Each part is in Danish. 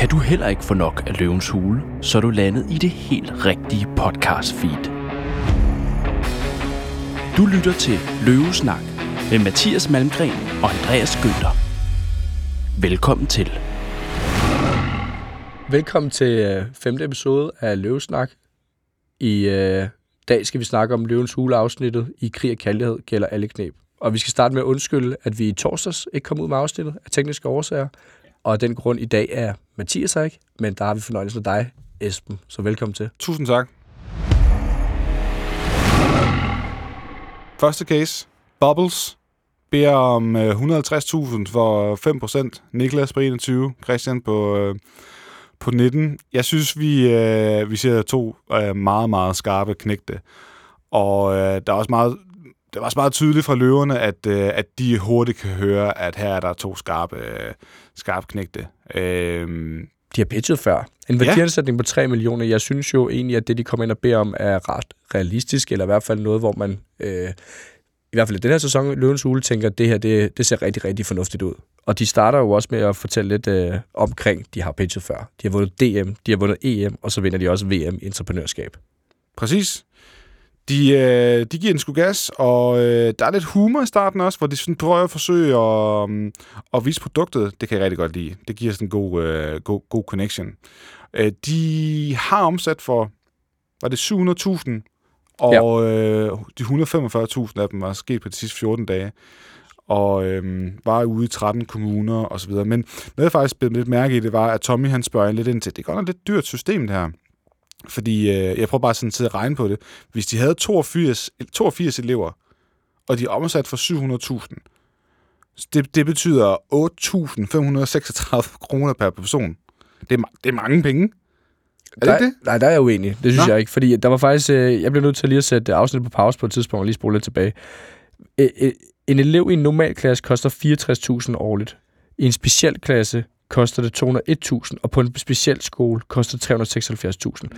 Kan du heller ikke få nok af løvens hule, så er du landet i det helt rigtige podcast feed. Du lytter til Løvesnak med Mathias Malmgren og Andreas Gønder. Velkommen til. Velkommen til øh, femte episode af Løvesnak. I øh, dag skal vi snakke om Løvens Hule afsnittet i Krig og Kærlighed gælder alle knæb. Og vi skal starte med at undskylde, at vi i torsdags ikke kom ud med afsnittet af tekniske årsager. Og af den grund i dag er Mathias her ikke, men der har vi fornøjelse af dig, Esben. Så velkommen til. Tusind tak. Første case. Bubbles beder om øh, 150.000 for 5%. Niklas på 21, Christian på, øh, på 19. Jeg synes, vi, øh, vi ser to øh, meget, meget skarpe knægte. Og øh, der er også meget, det var også meget tydeligt fra løverne, at, øh, at de hurtigt kan høre, at her er der to skarpe, øh, skarpe knægte. Øh, De har pitchet før. En værdiansætning på 3 millioner. Jeg synes jo egentlig, at det, de kommer ind og beder om, er ret realistisk, eller i hvert fald noget, hvor man, øh, i hvert fald i den her sæson, Løvens Hule tænker, at det her, det, det ser rigtig, rigtig fornuftigt ud. Og de starter jo også med at fortælle lidt øh, omkring, de har pitchet før. De har vundet DM, de har vundet EM, og så vinder de også VM i entreprenørskab. Præcis. De, øh, de giver en sgu gas, og øh, der er lidt humor i starten også, hvor de sådan prøver at forsøge at, um, at vise produktet. Det kan jeg rigtig godt lide. Det giver sådan en god, øh, god, god connection. Øh, de har omsat for, var det 700.000, og øh, de 145.000 af dem var sket på de sidste 14 dage og øhm, var ude i 13 kommuner og så videre. Men noget, jeg faktisk blev lidt mærke i, det var, at Tommy han spørger lidt ind til, det er godt nok lidt dyrt system, det her. Fordi øh, jeg prøver bare sådan at regne på det. Hvis de havde 82, 82 elever, og de er omsat for 700.000, det, det betyder 8.536 kroner per person. Det er, det er mange penge. Er det der, ikke det? Nej, der er jeg uenig. Det synes Nå. jeg ikke. Fordi der var faktisk... Øh, jeg blev nødt til lige at sætte afsnit på pause på et tidspunkt og lige spole lidt tilbage. Øh, øh, en elev i en normal klasse koster 64.000 årligt. I en speciel klasse koster det 201.000, og på en speciel skole koster det 376.000.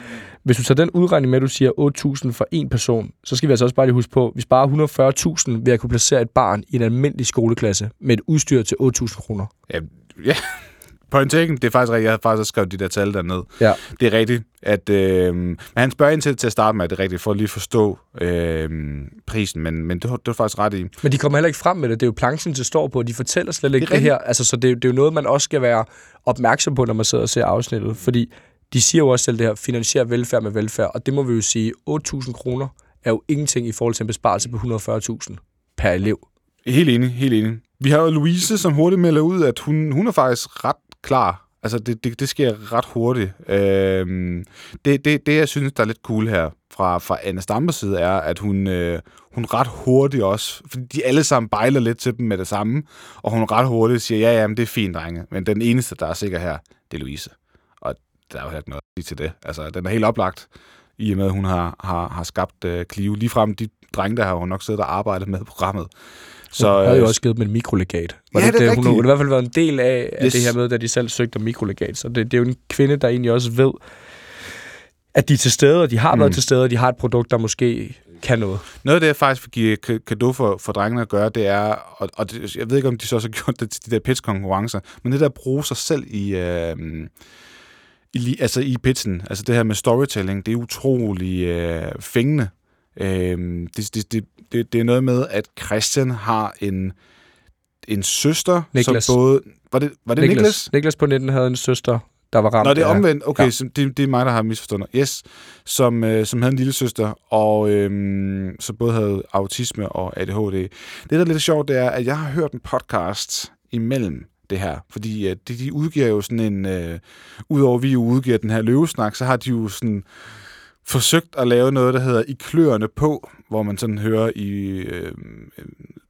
Hvis du tager den udregning med, at du siger 8.000 for en person, så skal vi altså også bare lige huske på, at vi sparer 140.000 ved at kunne placere et barn i en almindelig skoleklasse med et udstyr til 8.000 kroner. Ja, ja. Point taken. Det er faktisk rigtigt. Jeg har faktisk også skrevet de der tal derned. Ja. Det er rigtigt, at... Øh, men han spørger ind til, til at starte med, at det er rigtigt, for at lige forstå øh, prisen, men, men det, det er faktisk ret i. Men de kommer heller ikke frem med det. Det er jo planchen, det står på. De fortæller slet ikke Det det, her. Altså, så det, er- det er jo noget, man også skal være opmærksom på, når man sidder og ser afsnittet. Fordi de siger jo også selv det her, finansiere velfærd med velfærd. Og det må vi jo sige, 8.000 kroner er jo ingenting i forhold til en besparelse på 140.000 per elev. Helt enig, helt enig. Vi har jo Louise, som hurtigt melder ud, at hun, hun er faktisk ret klar. Altså, det, det, det sker ret hurtigt. Øhm, det, det, det, jeg synes, der er lidt cool her fra, fra Anna Stampers side, er, at hun, øh, hun ret hurtigt også, fordi de alle sammen bejler lidt til dem med det samme, og hun ret hurtigt siger, ja, ja, men det er fint, drenge, men den eneste, der er sikker her, det er Louise. Og der er jo ikke noget at sige til det. Altså, den er helt oplagt, i og med, at hun har, har, har skabt øh, Clio. Ligefrem de drenge, der har hun nok siddet og arbejdet med programmet. Så hun havde jo øh, også givet dem et mikrolegat. Var Ja, ikke det er Hun har rigtigt. i hvert fald været en del af, af Yes. det her med, da de selv søgte om mikrolegat. Så det, det er jo en kvinde, der egentlig også ved, at de er til stede, og de har mm. været til stede, og de har et produkt, der måske kan noget. Noget af det, jeg faktisk vil give ka- kado for, for drengene at gøre, det er, og, og det, jeg ved ikke, om de så også har gjort det til de der pitch-konkurrencer, men det der at bruge sig selv i, øh, i, altså i pitchen, altså det her med storytelling, det er utrolig øh, fængende. Øh, det, det, det, det, det er noget med, at Christian har en, en søster, Niklas. som både... Var det, var det Niklas? Niklas? Niklas på 19 havde en søster, der var ramt Nå, det er omvendt. Okay, Ja. så det, det er mig, der har misforstået. Yes, som, øh, som havde en lille søster, og øhm, som både havde autisme og ADHD. Det, der er lidt sjovt, det er, at jeg har hørt en podcast imellem det her, fordi øh, de, de udgiver jo sådan en, øh, udover at vi jo udgiver den her løvesnak, så har de jo sådan forsøgt at lave noget, der hedder I kløerne på, hvor man sådan hører i, øh,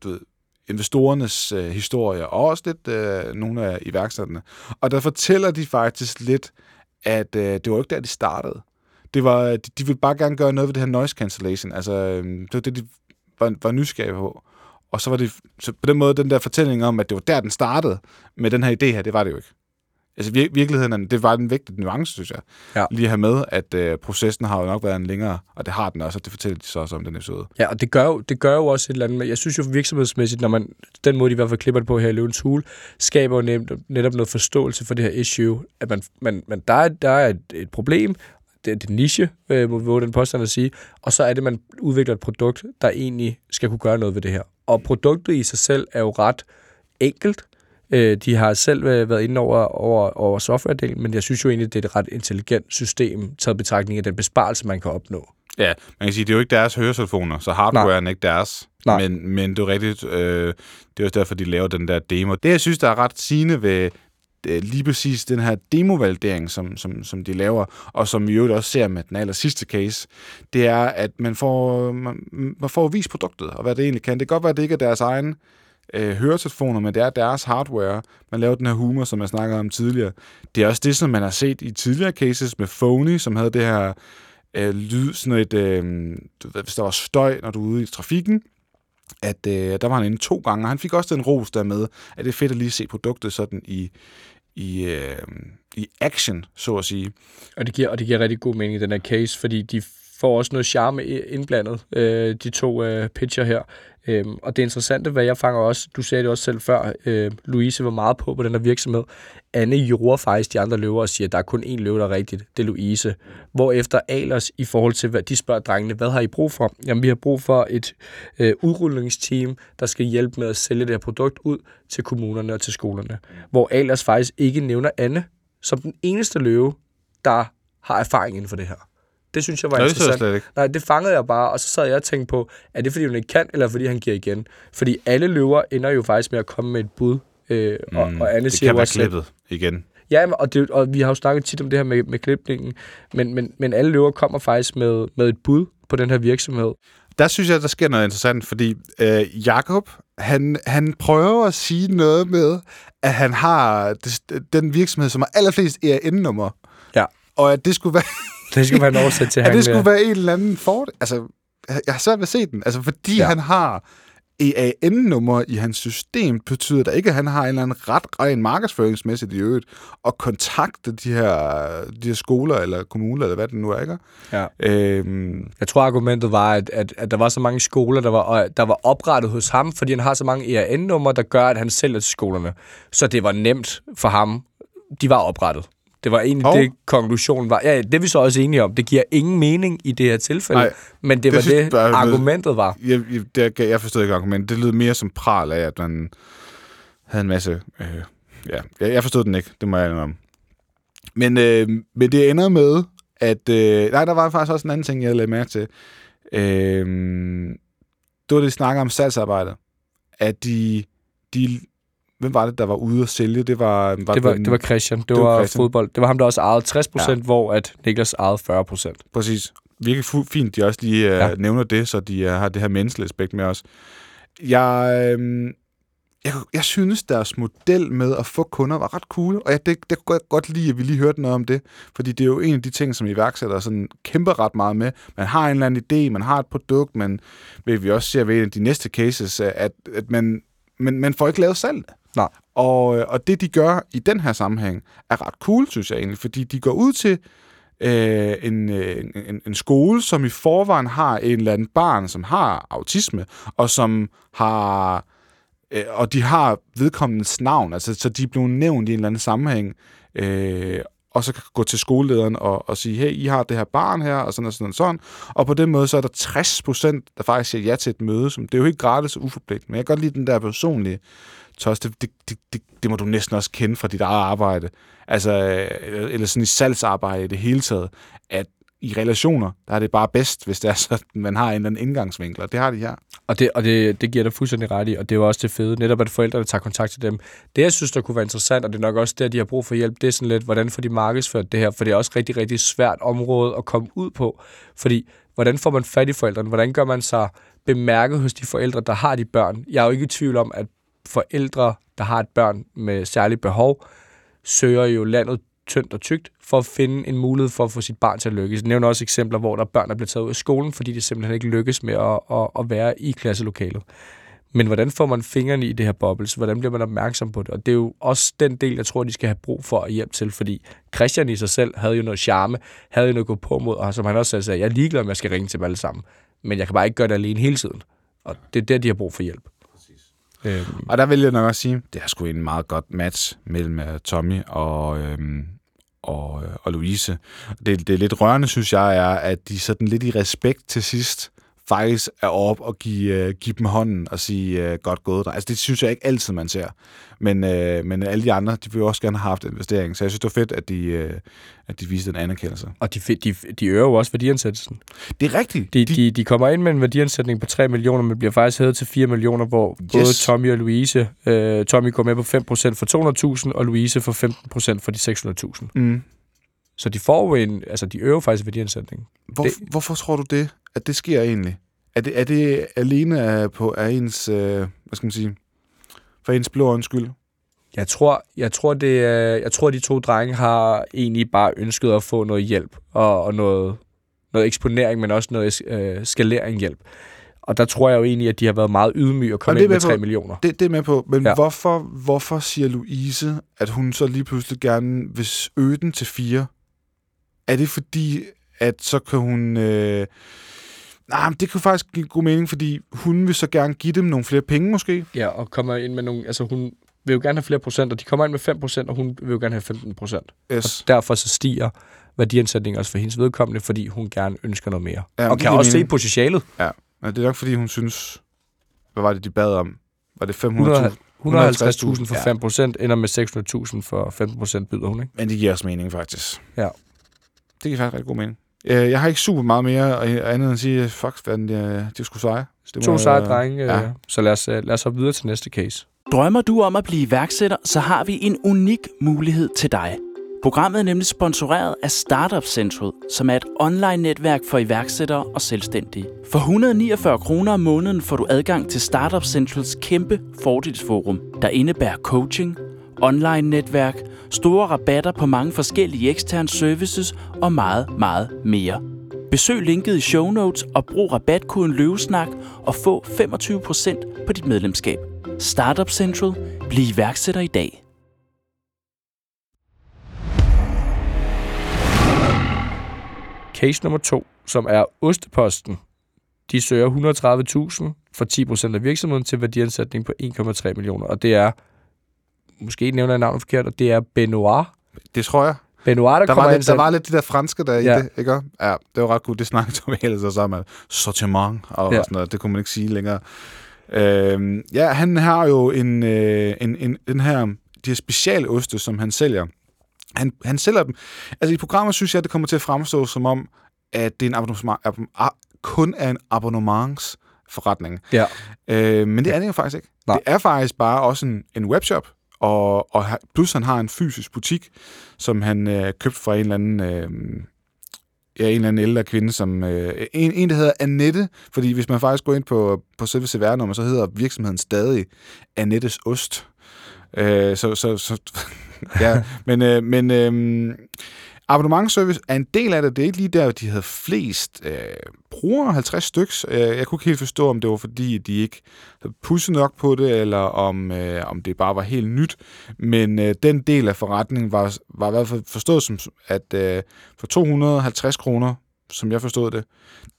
du ved, investorernes øh, historier, og også lidt øh, nogle af iværksætterne. Og der fortæller de faktisk lidt, at øh, det var jo ikke der, de startede. Det var, de, de ville bare gerne gøre noget ved det her noise cancellation. Altså, øh, det var det, de var, var nysgerrige på. Og så var det så på den måde, den der fortælling om, at det var der, den startede med den her idé her, det var det jo ikke. Altså vir- virkeligheden, det var en vigtig nuance, synes jeg. Ja. Lige have med, at øh, processen har jo nok været en længere, og det har den også, og det fortæller de så også om den episode. Ja, og det gør, jo, det gør jo også et eller andet jeg synes jo virksomhedsmæssigt, når man, den måde de i hvert fald klipper det på her i Løvens Hule, skaber jo netop, netop noget forståelse for det her issue, at man, man, man der, er, der er et, et problem, det er det niche, øh, må vi den påstand at sige, og så er det, man udvikler et produkt, der egentlig skal kunne gøre noget ved det her. Og produktet i sig selv er jo ret enkelt. Øh, de har selv øh, været inde over, over, over software-delen, men jeg synes jo egentlig, det er et ret intelligent system, taget betragtning af den besparelse, man kan opnå. Ja, man kan sige, det er jo ikke deres høretelefoner, så hardwaren er ikke deres. Nej. Men, men det er rigtigt, øh, det er også derfor, de laver den der demo. Det, jeg synes, der er ret sigende ved øh, lige præcis den her demovalidering, som, som, som de laver, og som vi jo også ser med den aller sidste case, det er, at man får, man, man får vist produktet, og hvad det egentlig kan. Det kan godt være, at det ikke er deres egen øh, høretelefoner, men det er deres hardware. Man laver den her humor, som jeg snakkede om tidligere. Det er også det, som man har set i tidligere cases med Phony, som havde det her øh, lyd, sådan et, øh, du ved, hvis der var støj, når du er ude i trafikken, at øh, der var han inde to gange, og han fik også den ros der med, at det er fedt at lige se produktet sådan i, i, øh, i action, så at sige. Og det giver, og det giver rigtig god mening i den her case, fordi de får også noget charme indblandet, øh, de to øh, pitcher her. Øhm, og det interessante, hvad jeg fanger også, du sagde det også selv før, øh, Louise var meget på på den her virksomhed. Anne jorder faktisk de andre løver og siger, at der er kun én løve, der er rigtigt. Det er Louise. Hvorefter Alers i forhold til, hvad de spørger drengene, hvad har I brug for? Jamen, vi har brug for et øh, udrullingsteam, der skal hjælpe med at sælge det her produkt ud til kommunerne og til skolerne. Hvor Alers faktisk ikke nævner Anne som den eneste løve, der har erfaring inden for det her. Det synes jeg var Nå, det interessant. slet ikke. Nej, det fangede jeg bare, og så sad jeg og tænkte på, er det fordi hun ikke kan, eller fordi han giver igen? Fordi alle løver ender jo faktisk med at komme med et bud. Øh, og, og Anne Mm, det siger kan være klippet igen. Ja, og, det, og vi har jo snakket tit om det her med, med klipningen, men, men, men alle løver kommer faktisk med, med et bud på den her virksomhed. Der synes jeg, der sker noget interessant, fordi øh, Jakob, han, han prøver at sige noget med, at han har det, den virksomhed, som har allerflest ERN-nummer. Ja. Og at det skulle være, Det skal være en oversæt til at det skulle være en eller anden fordel. Altså, jeg har svært ved at se den. Altså, fordi Ja. han har EAN-nummer i hans system, betyder det ikke, at han har en eller anden ret ren markedsføringsmæssigt i øvrigt, og kontakte de her, de her skoler eller kommuner, eller hvad det nu er, ikke? Ja. Øhm, Jeg tror, argumentet var, at, at, at der var så mange skoler, der var, der var oprettet hos ham, fordi han har så mange ERN-numre, der gør, at han sælger til skolerne. Så det var nemt for ham. De var oprettet. Det var egentlig Og- det, konklusionen var. Ja, det er vi så også enige om. Det giver ingen mening i det her tilfælde, Nej, men det, det var synes det, bare- argumentet var. jeg, jeg, jeg forstod ikke argumentet. Det lød mere som pral af, at man havde en masse... Øh, ja, jeg, jeg forstod den ikke, det må jeg om. Men, øh, men det ender med, at... Øh, nej, der var faktisk også en anden ting, jeg lagde mærke til. Øh, det var det, de snakker om salgsarbejdet. At de, de... Hvem var det, der var ude at sælge? Det var... Var Det var, det var Christian. Det, Det var var, Christian. fodbold. Det var ham, der også ejede 60 procent, Ja. hvor at Niklas ejede 40 procent. Præcis. Virkelig fint, de også lige uh, Ja. nævner det, så de uh, har det her menneskelige aspekt med os. Jeg, øhm, jeg, jeg synes, deres model med at få kunder var ret cool, og jeg, det, det kunne jeg godt lide, at vi lige hørte noget om det, fordi det er jo en af de ting, som iværksættere sådan kæmper ret meget med. Man har en eller anden idé, man har et produkt, men ved vi også ser ved en af de næste cases, at, at man, man, man får ikke lavet salg. Nej. Og, øh, og det, de gør i den her sammenhæng, er ret cool, synes jeg egentlig, fordi de går ud til øh, øh, en, en, en skole, som i forvejen har en eller anden barn, som har autisme, og som har øh, og de har vedkommendes navn, altså så de er blevet nævnt i en eller anden sammenhæng, øh, og så kan gå til skolelederen og, og sige, hey, I har det her barn her, og sådan og sådan og sådan. Og på den måde, så er der 60 procent, der faktisk siger ja til et møde. Som, det er jo ikke gratis og uforpligtende, men jeg kan godt lide den der personlige tos. Det, det, det, det, det må du næsten også kende fra dit eget arbejde. Altså, øh, eller sådan i salgsarbejde i det hele taget, at i relationer, der er det bare bedst, hvis det er sådan, man har en eller anden indgangsvinkel, og det har de her. Og, det, og det, det giver dig fuldstændig ret i, og det er jo også det fede, netop at forældrene tager kontakt til dem. Det, jeg synes, der kunne være interessant, og det er nok også det, de har brug for hjælp, det er sådan lidt, hvordan får de markedsført det her, for det er også rigtig, rigtig svært område at komme ud på. Fordi, hvordan får man fat i forældrene? Hvordan gør man sig bemærket hos de forældre, der har de børn? Jeg er jo ikke i tvivl om, at forældre, der har et børn med særlige behov, søger jo landet tyndt og tykt for at finde en mulighed for at få sit barn til at lykkes. Jeg nævner også eksempler, hvor der er børn, der bliver taget ud af skolen, fordi de simpelthen ikke lykkes med at, at, at være i klasselokalet. Men hvordan får man fingrene i det her bobbles? Hvordan bliver man opmærksom på det? Og det er jo også den del, jeg tror, de skal have brug for at hjælpe til, fordi Christian i sig selv havde jo noget charme, havde jo noget at gå på mod, og som han også selv sagde, jeg er ligeglad, om jeg skal ringe til dem alle sammen. Men jeg kan bare ikke gøre det alene hele tiden. Og det er der, de har brug for hjælp. Øhm, Og der vil jeg nok også sige, det er sgu en meget godt match mellem uh, Tommy og, øhm, og, øh, og Louise. Det, det er lidt rørende, synes jeg, er, at de sådan lidt i respekt til sidst faktisk er op og give, uh, give dem hånden og sige uh, godt gået dig. Altså det synes jeg ikke altid, man ser. Men, uh, men alle de andre, de vil jo også gerne have haft investering. Så jeg synes, det var fedt, at de, uh, at de viste en anerkendelse. og de, de, de øger jo også værdiansættelsen. Det er rigtigt. De, de, de kommer ind med en værdiansætning på 3 millioner, men bliver faktisk hævet til 4 millioner, hvor yes. både Tommy og Louise, øh, Tommy går med på 5% for 200.000, og Louise for 15% for de 600.000. Mm. Så de får jo en, altså de øger faktisk værdiansætningen. Hvor, Det- Hvorfor tror du det, at det sker egentlig? Er det, er det alene på af ens, øh, hvad skal man sige, for ens blå øjens skyld? Jeg tror, jeg tror, det jeg tror, de to drenge har egentlig bare ønsket at få noget hjælp og, og noget, noget eksponering, men også noget øh, skalering hjælp. Og der tror jeg jo egentlig, at de har været meget ydmyge og komme det ind med med på. 3 millioner. Det, det er med på, men Ja. hvorfor, hvorfor siger Louise, at hun så lige pludselig gerne vil øge den til fire? Er det fordi, at så kan hun... Øh, nej, men det kan faktisk give god mening, fordi hun vil så gerne give dem nogle flere penge måske. Ja, og kommer ind med nogle... Altså, hun vil jo gerne have flere procent, og de kommer ind med 5 procent, og hun vil jo gerne have 15 procent. Yes. Og derfor så stiger værdiansætningen også for hendes vedkommende, fordi hun gerne ønsker noget mere. Ja, og kan også se mening. potentialet. Men det er nok, fordi hun synes... Hvad var det, de bad om? Var det 500.000? 100 150.000 for Ja. 5 procent, ender med 600.000 for 15 procent, byder hun, ikke? Men det giver også mening, faktisk. Ja. Det giver faktisk rigtig god mening. Øh, Jeg har ikke super meget mere og andet end at sige, fuck, hvad de, de skulle seje. Det To seje drenge, ja. så lad os, øh, lad os hoppe videre til næste case. Drømmer du om at blive iværksætter, så har vi en unik mulighed til dig. Programmet er nemlig sponsoreret af Startup Central, som er et online-netværk for iværksættere og selvstændige. For 149 kroner om måneden får du adgang til Startup Centrals kæmpe fordelsforum, der indebærer coaching, online-netværk, store rabatter på mange forskellige eksterne services og meget, meget mere. Besøg linket i show notes og brug rabatkoden løvesnak og få 25% på dit medlemskab. Startup Central. Bliv iværksætter i dag. Case nummer to, som er Osteposten. De søger 130.000 for 10% af virksomheden til værdiansætning på 1,3 millioner. Og det er, måske nævner jeg navnet forkert, og det er Benoit. Det tror jeg. Benoit, der, Der kommer var, lidt, der var lidt det der franske der Ja. i det, ikke? Ja, det var ret godt. Det snakkede Tom ellers sammen om. Sortiment og, Ja. ja. sådan noget. Det kunne man ikke sige længere. Øhm, ja, han har jo en, øh, en, en, den her, de her specialoste, som han sælger. Han, han sælger dem. Altså i programmet synes jeg, det kommer til at fremstå som om, at det er en abonnement, ab, a- kun er en abonnementsforretning. Ja. Øh, men det er det jo faktisk ikke. Nej. Det er faktisk bare også en, en webshop, og, og plus han har en fysisk butik, som han øh, købte fra en eller anden... Øh, ja, en eller anden ældre kvinde, som... Øh, en, en, der hedder Annette, fordi hvis man faktisk går ind på, på selve cvr så hedder virksomheden stadig Annettes Ost. Øh, så, så, så, ja, men, øh, men øh, Abonnementservice er en del af det. Det er ikke lige der, de havde flest øh, brugere, 50 styks. Øh, jeg kunne ikke helt forstå, om det var fordi, de ikke havde pusset nok på det, eller om, øh, om det bare var helt nyt. Men øh, den del af forretningen var, var i hvert fald forstået som, at øh, for 250 kroner, som jeg forstod det,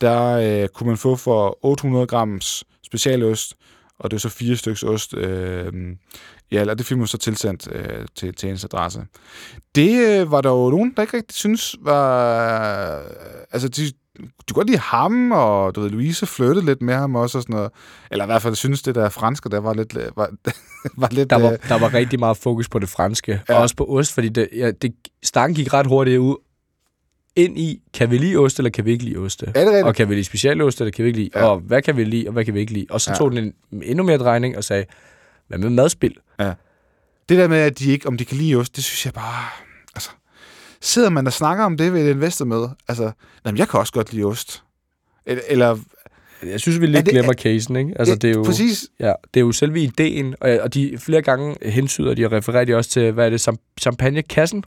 der øh, kunne man få for 800 grams specialost, og det er så fire styks ost. Øh, ja, eller det fik man så tilsendt øh, til, til ens adresse. Det øh, var der jo nogen, der ikke rigtig synes var... Altså, de, de kunne godt lide ham, og du ved, Louise flyttede lidt med ham også, og sådan noget. Eller i hvert fald synes det der franske, der var lidt... Var, var lidt Der var, øh, der var rigtig meget fokus på det franske, ja. Og også på ost, fordi det, ja, det, stangen gik ret hurtigt ud ind i, kan vi lide ost, eller kan vi ikke lide rigtigt? Og kan vi lide specialost, eller kan vi ikke lide? Ja. Og hvad kan vi lide, og hvad kan vi ikke lide? Og så Ja. tog den en endnu mere drejning og sagde, hvad med madspil? Det der med, at de ikke, om de kan lide ost, det synes jeg bare... Altså, sidder man og snakker om det ved et investormøde? Altså, jamen, jeg kan også godt lide ost. Eller, eller Jeg synes, vi lidt det- glemmer casen, ikke? Altså, det er jo, Præcis. ja, det er jo selve ideen, og, og de flere gange hensyder de og refererer de også til, hvad er det, cham- champagnekassen?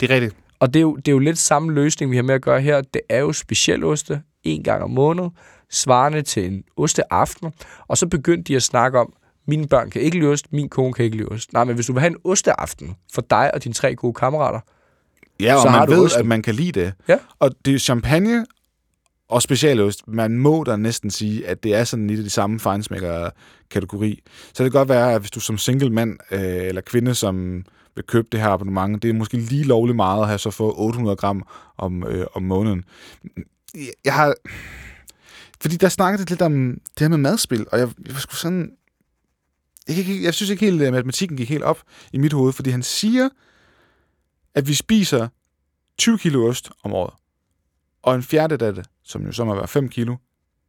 Det er rigtigt. Og det er, jo, det er jo lidt samme løsning, vi har med at gøre her. Det er jo specialoste en gang om måneden. svarende til en osteaften, og så begyndte de at snakke om, mine børn kan ikke lide ost, min kone kan ikke lide ost. Nej, men hvis du vil have en osteaften for dig og dine tre gode kammerater, Ja, og Så man ved, osten. at man kan lide det. Ja. Og det er champagne og specialost. Man må da næsten sige, at det er sådan lidt af de samme fejnsmækker-kategori. Så det kan godt være, at hvis du som single mand øh, eller kvinde, som vil købe det her abonnement, det er måske lige lovligt meget at have så få 800 gram om, øh, om måneden. Jeg- har... Fordi der snakkede lidt om det her med madspil, og jeg, jeg var sgu sådan... Jeg, ikke, jeg synes ikke helt, at matematikken gik helt op i mit hoved, fordi han siger, at vi spiser 20 kilo ost om året. Og en fjerdedel af det, som jo så må være 5 kilo,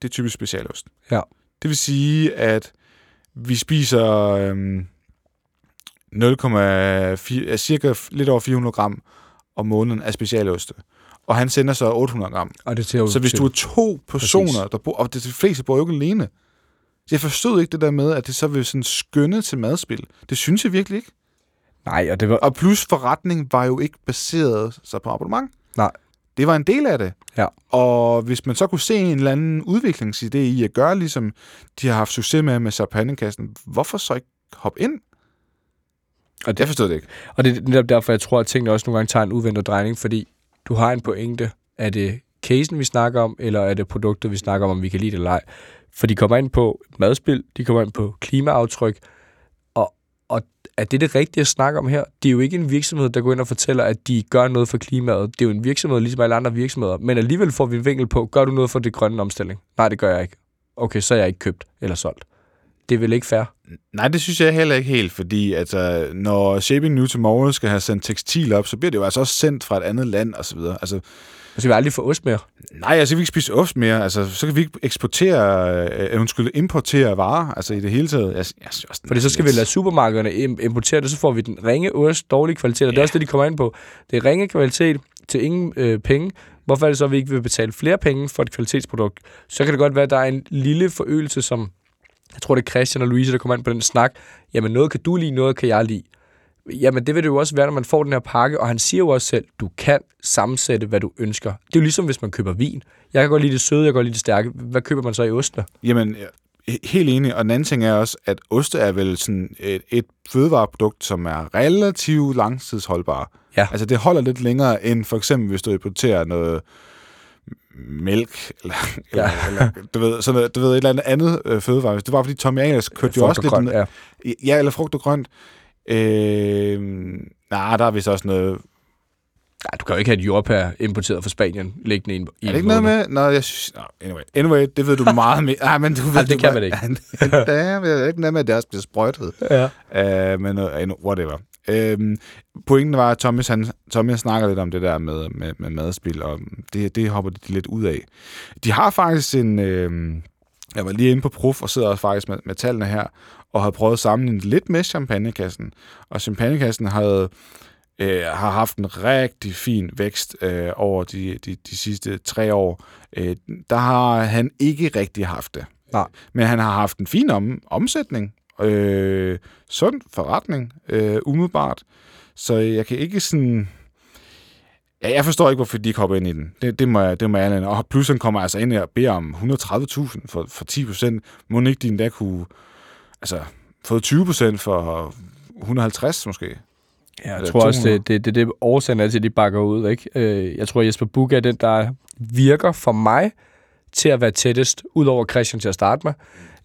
det er typisk specialost. Ja. Det vil sige, at vi spiser øhm, 0,4, ja, cirka lidt over 400 gram om måneden af specialoste. Og han sender så 800 gram. og det til Så hvis du er to personer, Præcis. der bor, og det, de fleste bor jo ikke alene. Jeg forstod ikke det der med, at det så vil sådan skønne til madspil. Det synes jeg virkelig ikke. Nej, og det var... Og plus forretning var jo ikke baseret sig på abonnement. Nej. Det var en del af det. Ja. Og hvis man så kunne se en eller anden udviklingsidé i at gøre, ligesom de har haft succes med med champagnekassen, hvorfor så ikke hoppe ind? Og Jeg forstod det ikke. Og det er netop derfor, jeg tror, at tingene også nogle gange tager en uventet drejning, fordi du har en pointe. Er det casen, vi snakker om, eller er det produktet, vi snakker om, om vi kan lide det eller ej? For de kommer ind på madspil, de kommer ind på klimaaftryk, og, og er det det rigtige at snakke om her? Det er jo ikke en virksomhed, der går ind og fortæller, at de gør noget for klimaet. Det er jo en virksomhed, ligesom alle andre virksomheder. Men alligevel får vi en vinkel på, gør du noget for det grønne omstilling? Nej, det gør jeg ikke. Okay, så er jeg ikke købt eller solgt. Det er vel ikke fair? Nej, det synes jeg heller ikke helt, fordi altså, når Shaping New Tomorrow skal have sendt tekstil op, så bliver det jo altså også sendt fra et andet land og så så skal vi aldrig få ost mere. nej, altså vi kan ikke spise ost mere. Altså, så kan vi ikke eksportere, øh, undskyld, importere varer, altså i det hele taget. Jeg, jeg, synes Fordi så skal vi lade supermarkederne im- importere det, så får vi den ringe ost, dårlig kvalitet, og det er også det, de kommer ind på. Det er ringe kvalitet til ingen øh, penge. Hvorfor er det så, at vi ikke vil betale flere penge for et kvalitetsprodukt? Så kan det godt være, at der er en lille forøgelse, som jeg tror, det er Christian og Louise, der kommer ind på den snak. Jamen, noget kan du lide, noget kan jeg lide. Jamen, det vil det jo også være, når man får den her pakke, og han siger jo også selv, du kan sammensætte, hvad du ønsker. Det er jo ligesom, hvis man køber vin. Jeg kan godt lide det søde, jeg kan godt lide det stærke. Hvad køber man så i ostene? Jamen, helt enig. Og den anden ting er også, at oste er vel sådan et, et fødevareprodukt, som er relativt langtidsholdbar. Ja. Altså, det holder lidt længere end for eksempel, hvis du importerer noget mælk, eller, Ja. eller du ved, sådan noget, du ved, et eller andet andet øh, fødevare. Det var, fordi Tommy Ahlers kørte jo også lidt... grønt, ja. Ja, eller frugt og grønt. Øh, nej, der er vist også noget... Nej, du kan jo ikke have et jordbær importeret fra Spanien liggende i en, i Er det ikke noget med... Nå, jeg synes... Nå, anyway. Anyway, det ved du meget mere... Nej, men du ved... Ej, det du kan man ikke. det er ikke noget med, at det også bliver sprøjtet. Ja. Uh, men uh, whatever. Uh, pointen var, at Thomas, han, Thomas snakker lidt om det der med, med, med madspil, og det, det hopper de lidt ud af. De har faktisk en... Uh, jeg var lige inde på Proof og sidder også faktisk med, med tallene her, og har prøvet at sammenligne lidt med champagnekassen. Og champagnekassen havde, øh, har haft en rigtig fin vækst øh, over de, de, de sidste tre år. Øh, der har han ikke rigtig haft det. Nej. Men han har haft en fin om, omsætning. Øh, sund forretning, øh, umiddelbart. Så jeg kan ikke sådan... Ja, jeg forstår ikke, hvorfor de ikke hopper ind i den. Det, det må jeg, det må jeg. Og plus han kommer altså ind og beder om 130.000 for, for 10 procent. Må ikke de endda kunne... Altså, fået 20 procent for 150 måske. Ja, jeg tror også, 200. det, det, det, det årsagen er til, at de bakker ud. Ikke? Øh, Jeg tror, Jesper Buch er den, der virker for mig til at være tættest, udover Christian til at starte med.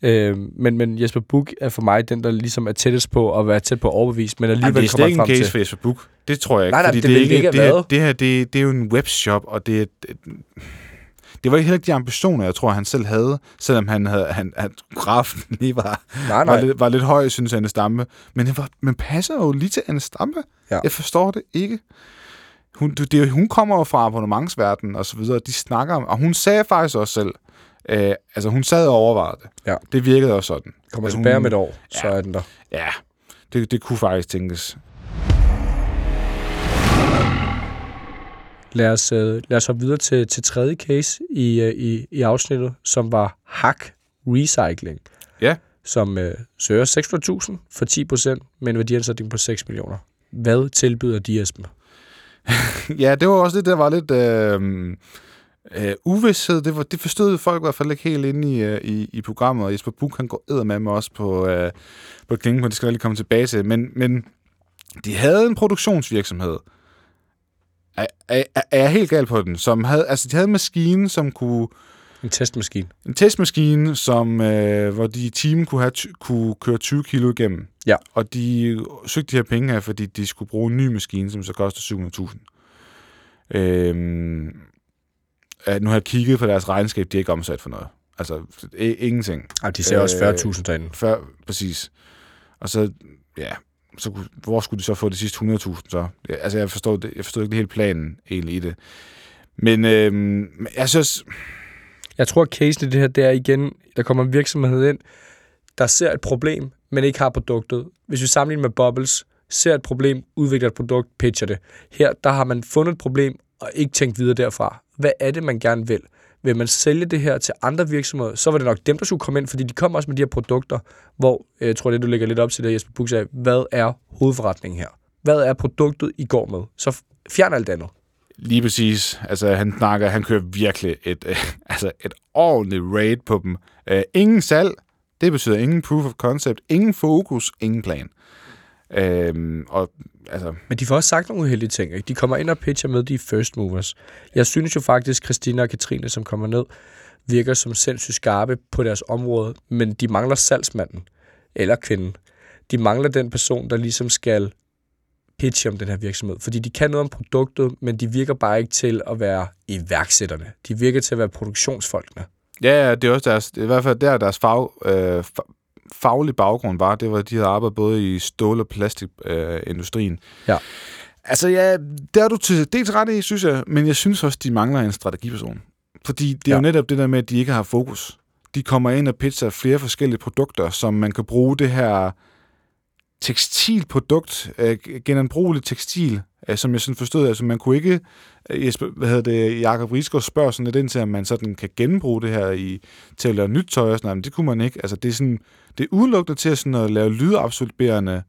Øh, men, men Jesper Buch er for mig den, der ligesom er tættest på at være tæt på overbevist, men Jamen, alligevel det er kommer slet ikke frem en case til... for Facebook. Det tror jeg ikke. Nej, nej, fordi det det ikke det, have her, det her, det, det er jo en webshop, og det er... Det, det var heller ikke de ambitioner, jeg tror, han selv havde, selvom han havde, han, han grafen lige var, Nej, var, nej. lidt, var lidt høj, synes Anne Stamme. Men han var, man passer jo lige til Anne Stamme. Ja. Jeg forstår det ikke. Hun, det, det, hun kommer jo fra abonnementsverdenen og så videre, de snakker om, og hun sagde faktisk også selv, øh, altså hun sad og overvejede det. Ja. Det virkede også sådan. Kommer at tilbage hun- et år, så Ja. er den der. Ja, det, det kunne faktisk tænkes. Lad os, øh, lad os hoppe videre til, til tredje case i, øh, i, i afsnittet, som var Hack Recycling. Ja. Som øh, søger 600.000 for 10 procent med en værdiansætning på 6 millioner. Hvad tilbyder de, Esben? Ja, det var også det, der var lidt... Øh, øh, uvidshed, det, var, det forstod folk i hvert fald ikke helt inde i, øh, i, i programmet, og Jesper Buch, han går med mig også på, øh, på klingen, det skal jeg lige komme tilbage til, men, men de havde en produktionsvirksomhed, er, er, er jeg helt gal på den, som havde, altså de havde en maskine, som kunne, En testmaskine. en testmaskine, som, øh, hvor de i timen kunne, have, kunne køre 20 kilo igennem. Ja. Og de søgte de her penge her, fordi de skulle bruge en ny maskine, som så koster 700.000. Øhm, ja, nu har jeg kigget på deres regnskab, de er ikke omsat for noget. Altså, i- ingenting. Ej, de ser også Øh, 40.000 derinde. Før, præcis. Og så, ja, så, kunne- hvor skulle de så få de sidste 100.000 så? Altså, jeg forstod, det, jeg forstod ikke helt planen egentlig i det. Men øhm, jeg synes, Jeg tror, at casen i det her, det er igen, der kommer en virksomhed ind, der ser et problem, men ikke har produktet. Hvis vi sammenligner med Bubbles, ser et problem, udvikler et produkt, pitcher det. Her, der har man fundet et problem, og ikke tænkt videre derfra. Hvad er det, man gerne vil? Vil man sælge det her til andre virksomheder, så var det nok dem, der skulle komme ind, fordi de kommer også med de her produkter, hvor, øh, jeg tror det, du lægger lidt op til det, Jesper Buch sagde, hvad er hovedforretningen her? Hvad er produktet, I går med? Så fjern alt andet. Lige præcis. Altså, han snakker, han kører virkelig et, øh, altså et ordentligt raid på dem. Øh, ingen salg, det betyder ingen proof of concept, ingen fokus, ingen plan. Øhm, og altså, Men de får også sagt nogle uheldige ting. Ikke? De kommer ind og pitcher med, de first movers. Jeg synes jo faktisk, Christina og Katrine, som kommer ned, virker som sindssygt skarpe på deres område, men de mangler salgsmanden eller kvinden. De mangler den person, der ligesom skal pitche om den her virksomhed. Fordi de kan noget om produktet, men de virker bare ikke til at være iværksætterne. De virker til at være produktionsfolkene. ja, ja, det er også deres, det er i hvert fald der deres fag, øh, faglige baggrund var. Det var, at de havde arbejdet både i stål- og plastikindustrien. Øh. Ja. Altså, ja, der er du til dels ret i, synes jeg, men jeg synes også, de mangler en strategiperson. Fordi det er ja. jo netop det der med, at de ikke har fokus. De kommer ind og pitcher flere forskellige produkter, som man kan bruge det her tekstilprodukt, øh, genanbrugeligt tekstil, øh, som jeg sådan forstod, altså man kunne ikke, øh, Jesper, hvad hedder det, Jakob Risgaard spørger sådan lidt ind til, at man sådan kan genbruge det her i, til at lave nyt tøj og sådan noget, men det kunne man ikke. Altså det er sådan, det er udelukkende til at, sådan at lave lydabsorberende,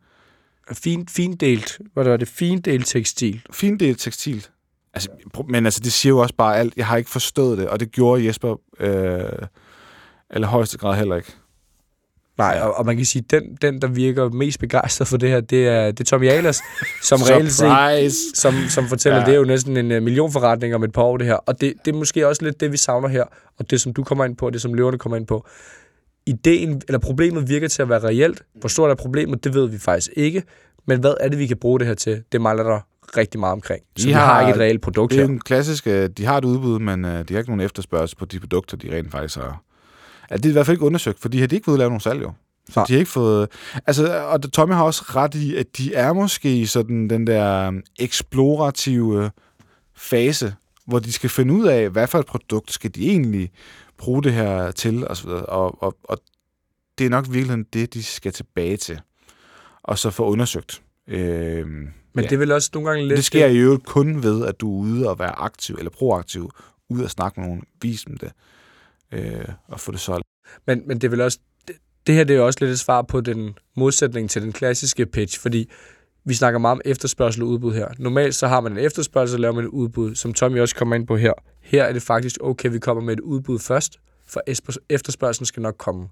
Fint, findelt, hvad der var det, findelt tekstil. findelt tekstil. Altså, men altså, det siger jo også bare alt. Jeg har ikke forstået det, og det gjorde Jesper øh, eller højeste grad heller ikke. Nej, Ja. og, og man kan sige, den, den der virker mest begejstret for det her, det er, det er Tommy Ahlers, som reelt set som, som fortæller, Ja. det er jo næsten en uh, millionforretning om et par år, det her. Og det, det er måske også lidt det, vi savner her, og det, som du kommer ind på, og det, som løverne kommer ind på. Ideen, eller problemet virker til at være reelt. Hvor stort er problemet, det ved vi faktisk ikke. Men hvad er det, vi kan bruge det her til? Det mangler der rigtig meget omkring. Så De vi har, har- ikke et reelt produkt Det er her. en klassisk, øh, de har et udbud, men øh, de har ikke nogen efterspørgsel på de produkter, de rent faktisk har. Altså, det er i hvert fald ikke undersøgt, for de har de ikke fået lavet nogen salg, jo. Så Nej. de har ikke fået... Altså, og Tommy har også ret i, at de er måske i sådan den der øhm, eksplorative fase, hvor de skal finde ud af, hvad for et produkt skal de egentlig bruge det her til, og, så videre. og, og, og det er nok virkelig det, de skal tilbage til, og så få undersøgt. Øhm, Men ja. det vel også nogle gange lidt... Det sker i øvrigt kun ved, at du er ude og være aktiv eller proaktiv, ud og snakke med nogen, vise dem det, øh, at få det solgt. Men, men det er vel også, det, det her det er jo også lidt et svar på den modsætning til den klassiske pitch, fordi vi snakker meget om efterspørgsel og udbud her. Normalt så har man en efterspørgsel, og laver man et udbud, som Tommy også kommer ind på her. Her er det faktisk okay, vi kommer med et udbud først, for efterspørgselen skal nok komme.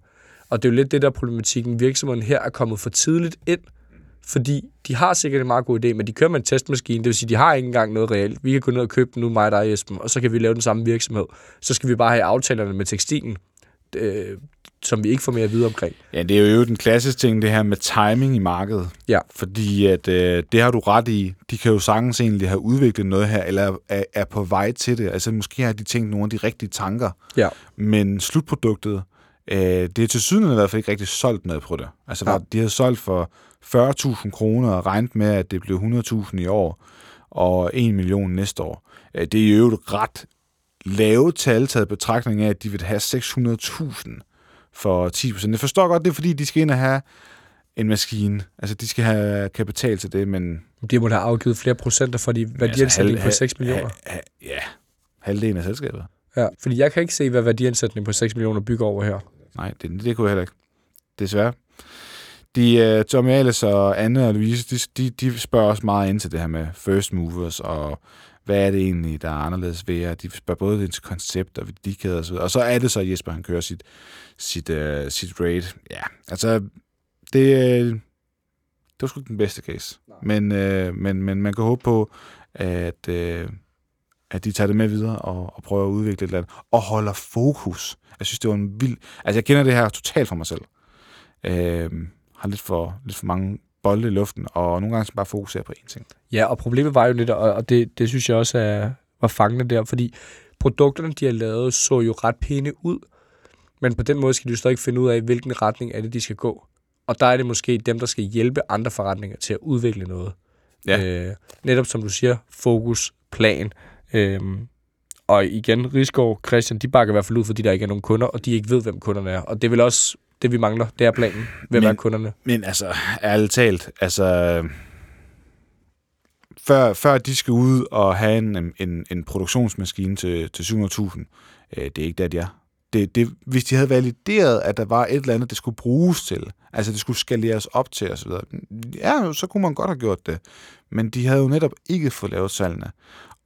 Og det er jo lidt det der problematikken. Virksomheden her er kommet for tidligt ind, fordi de har sikkert en meget god idé, men de kører med en testmaskine, det vil sige, de har ikke engang noget reelt. Vi kan gå ned og købe den nu, mig og dig, Esben, og så kan vi lave den samme virksomhed. Så skal vi bare have aftalerne med tekstilen, øh, som vi ikke får mere at vide omkring. Ja, det er jo den klassiske ting, det her med timing i markedet. Ja. Fordi at, øh, det har du ret i. De kan jo sagtens egentlig have udviklet noget her, eller er, er på vej til det. Altså måske har de tænkt nogle af de rigtige tanker, Ja. men slutproduktet, øh, det er til syden i hvert fald ikke rigtig solgt noget på det. Altså Ja. de havde solgt for 40.000 kroner og regnet med, at det blev 100.000 i år og 1 million næste år. Øh, Det er jo et ret lave tal taget i betragtning af, at de vil have 600.000 for 10 procent. Jeg forstår godt, det er fordi, de skal ind og have en maskine. Altså, de skal have kapital til det, men... De må have afgivet flere procenter for de værdiansætning på 6 millioner. Ha, ha, ja, halvdelen af selskabet. Ja, fordi jeg kan ikke se, hvad værdiansætning på 6 millioner bygger over her. Nej, det, det kunne jeg heller ikke. Desværre. De, uh, Tommy Alice og Anne og Louise, de, de, de spørger også meget ind til det her med first movers, og hvad er det egentlig, der er anderledes ved jer? De spørger både ind til koncept og værdikæder og så videre. Og så er det så, at Jesper han kører sit, sit, uh, sit raid. Ja, altså, det, det var sgu ikke den bedste case. Men, uh, men, men man kan håbe på, at, uh, at de tager det med videre og, og prøver at udvikle et eller andet. Og holder fokus. Jeg synes, det var en vild... Altså, jeg kender det her totalt for mig selv. Uh, har lidt for, lidt for mange bolde i luften, og nogle gange skal bare fokusere på én ting. Ja, og problemet var jo lidt, og det, det synes jeg også er, var fangende der, fordi produkterne, de har lavet, så jo ret pæne ud, men på den måde skal de jo stadig finde ud af, hvilken retning er det, de skal gå. Og der er det måske dem, der skal hjælpe andre forretninger til at udvikle noget. Ja. Øh, netop som du siger, fokus, plan. Øhm, og igen, Rigsgaard Christian, de bakker i hvert fald ud, fordi der ikke er nogen kunder, og de ikke ved, hvem kunderne er. Og det vel også det, vi mangler. Det er planen. Hvem Men- er kunderne? Men altså, ærligt talt, altså... Før, før de skal ud og have en, en, en produktionsmaskine til, til 700.000, øh, det er ikke der, de er. Det, det, hvis de havde valideret, at der var et eller andet, det skulle bruges til, altså det skulle skaleres op til osv., ja, så kunne man godt have gjort det. Men de havde jo netop ikke fået lavet salgene.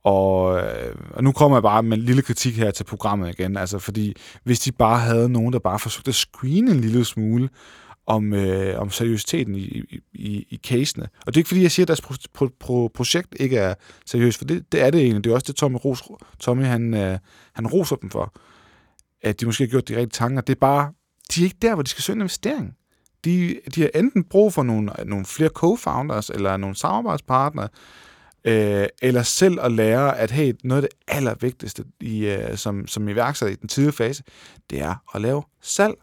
Og, øh, og nu kommer jeg bare med en lille kritik her til programmet igen, altså fordi hvis de bare havde nogen, der bare forsøgte at screene en lille smule, om, øh, om seriøsiteten i, i, i, i casene. Og det er ikke fordi, jeg siger, at deres pro, pro, pro, projekt ikke er seriøst, for det, det er det egentlig. Det er også det, Tommy, Ros, Tommy han, øh, han roser dem for. At de måske har gjort de rigtige tanker. Det er bare, de er ikke der, hvor de skal søge en investering. De, de har enten brug for nogle, nogle flere co-founders, eller nogle samarbejdspartnere, øh, eller selv at lære, at hey, noget af det allervigtigste i, øh, som, som iværksætter i den tidlige fase, det er at lave salg